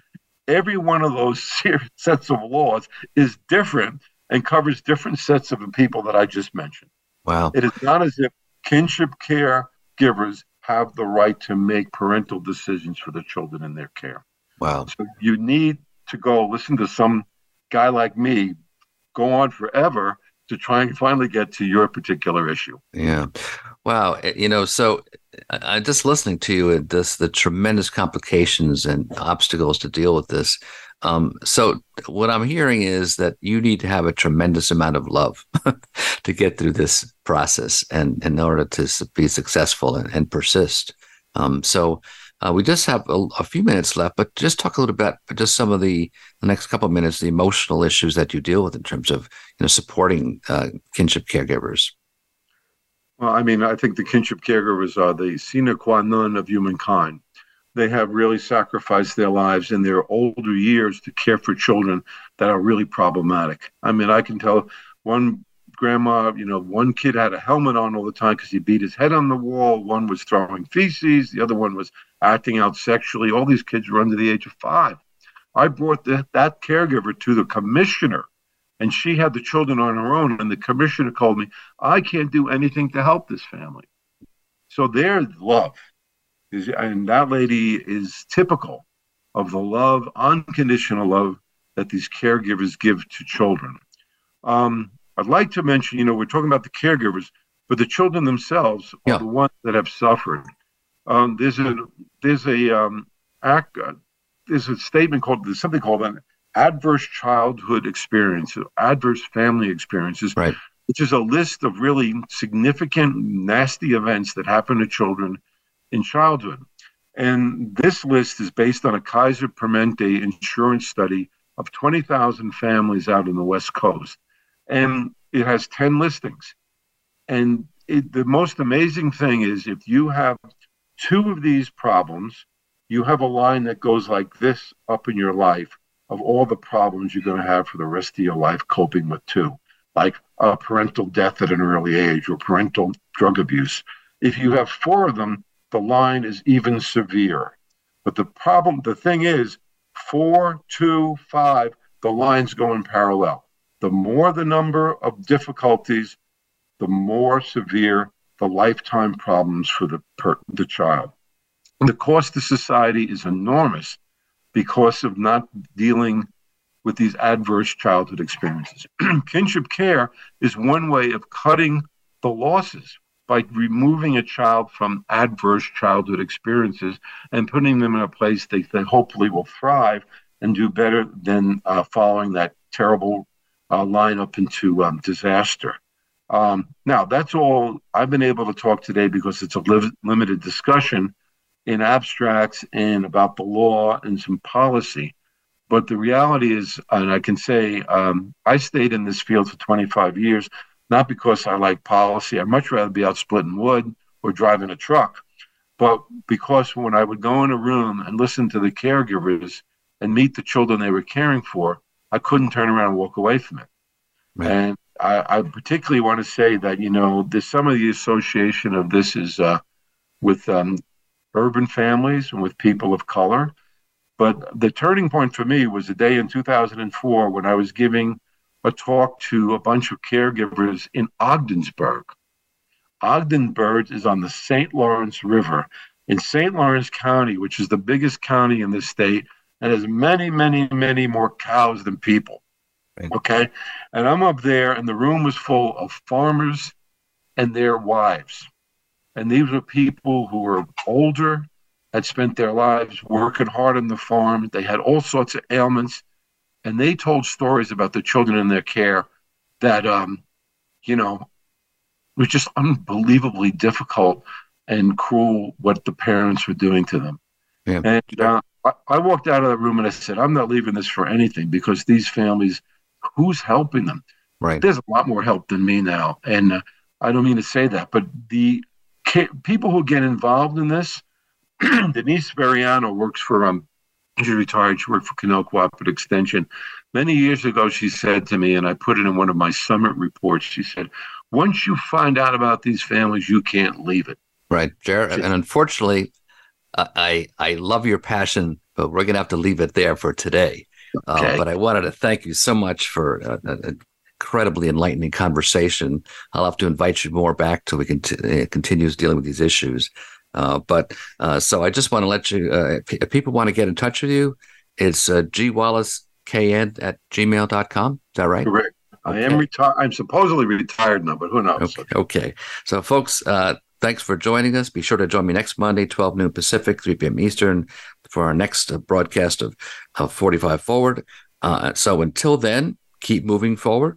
Every one of those sets of laws is different and covers different sets of people that I just mentioned. Wow. It is not as if kinship care givers have the right to make parental decisions for the children in their care. Wow. So you need to go listen to some guy like me go on forever to try and finally get to your particular issue. Yeah. Wow. Eh, you know, so I, am just listening to you and this the tremendous complications and obstacles to deal with this. Um, so what I'm hearing is that you need to have a tremendous amount of love to get through this process and, in order to be successful and, and persist. Um, so uh, we just have a, a, few minutes left, but just talk a little bit about just some of the, the next couple of minutes, the emotional issues that you deal with in terms of you know supporting uh, kinship caregivers. Well, I mean, I think the kinship caregivers are the sine qua non of humankind. They have really sacrificed their lives in their older years to care for children that are really problematic. I mean, I can tell one grandma, you know, one kid had a helmet on all the time because he beat his head on the wall. One was throwing feces. The other one was acting out sexually. All these kids were under the age of five. I brought the, that caregiver to the commissioner, and she had the children on her own. And the commissioner called me, I can't do anything to help this family. So their love is, and that lady is typical of the love, unconditional love that these caregivers give to children. Um, I'd like to mention, you know, we're talking about the caregivers, but the children themselves are the ones that have suffered. Um, there's a there's a um, act uh, there's a statement called there's something called an adverse childhood experiences, adverse family experiences, right. which is a list of really significant nasty events that happen to children in childhood. And this list is based on a Kaiser Permanente insurance study of 20,000 families out in the West Coast and it has 10 listings. And it, the most amazing thing is if you have two of these problems, you have a line that goes like this up in your life of all the problems you're going to have for the rest of your life coping with two, like a parental death at an early age or parental drug abuse. If you have four of them, the line is even severe. But the problem, the thing is, four, two, five, the lines go in parallel. The more the number of difficulties, the more severe the lifetime problems for the, per, the child. And The cost to society is enormous because of not dealing with these adverse childhood experiences. Kinship care is one way of cutting the losses by removing a child from adverse childhood experiences and putting them in a place they, they hopefully will thrive and do better than uh, following that terrible uh, line up into um, disaster. Um, now, that's all I've been able to talk today because it's a li- limited discussion in abstracts and about the law and some policy. But the reality is, and I can say, um, I stayed in this field for 25 years, not because I like policy. I'd much rather be out splitting wood or driving a truck, but because when I would go in a room and listen to the caregivers and meet the children they were caring for, I couldn't turn around and walk away from it. Right. And I, I, particularly want to say that you know there's some of the association of this is uh, with um, urban families and with people of color. But the turning point for me was a day in 2004 when I was giving a talk to a bunch of caregivers in Ogdensburg. Ogdensburg is on the St. Lawrence River in St. Lawrence County, which is the biggest county in the state and has many, many, many more cows than people. Okay. And I'm up there, and the room was full of farmers and their wives. And these were people who were older, had spent their lives working hard on the farm. They had all sorts of ailments. And they told stories about the children in their care that, um, you know, was just unbelievably difficult and cruel what the parents were doing to them. Yeah. And uh, I, I walked out of the room and I said, I'm not leaving this for anything because these families who's helping them? Right. There's a lot more help than me now, and uh, I don't mean to say that, but the people who get involved in this, Denise Veriano works for um. She's retired. She worked for Cornell Cooperative Extension. Many years ago, she said to me, and I put it in one of my summit reports. She said, "Once you find out about these families, you can't leave it." Right, Jared. And unfortunately, I I love your passion, but we're gonna have to leave it there for today. Uh, okay. Uh, but I wanted to thank you so much for an incredibly enlightening conversation. I'll have to invite you more back till we can t- uh, continues dealing with these issues. Uh, but uh, so I just want to let you, uh, if people want to get in touch with you, it's uh, gwallacekn at gmail.com. Is that right? Correct. Okay. I am retired. I'm supposedly retired now, but who knows? Okay. okay. So, folks, uh, thanks for joining us. Be sure to join me next Monday, 12 noon Pacific, 3 p.m. Eastern, for our next uh, broadcast of, of 45 Forward. Uh, so until then, keep moving forward.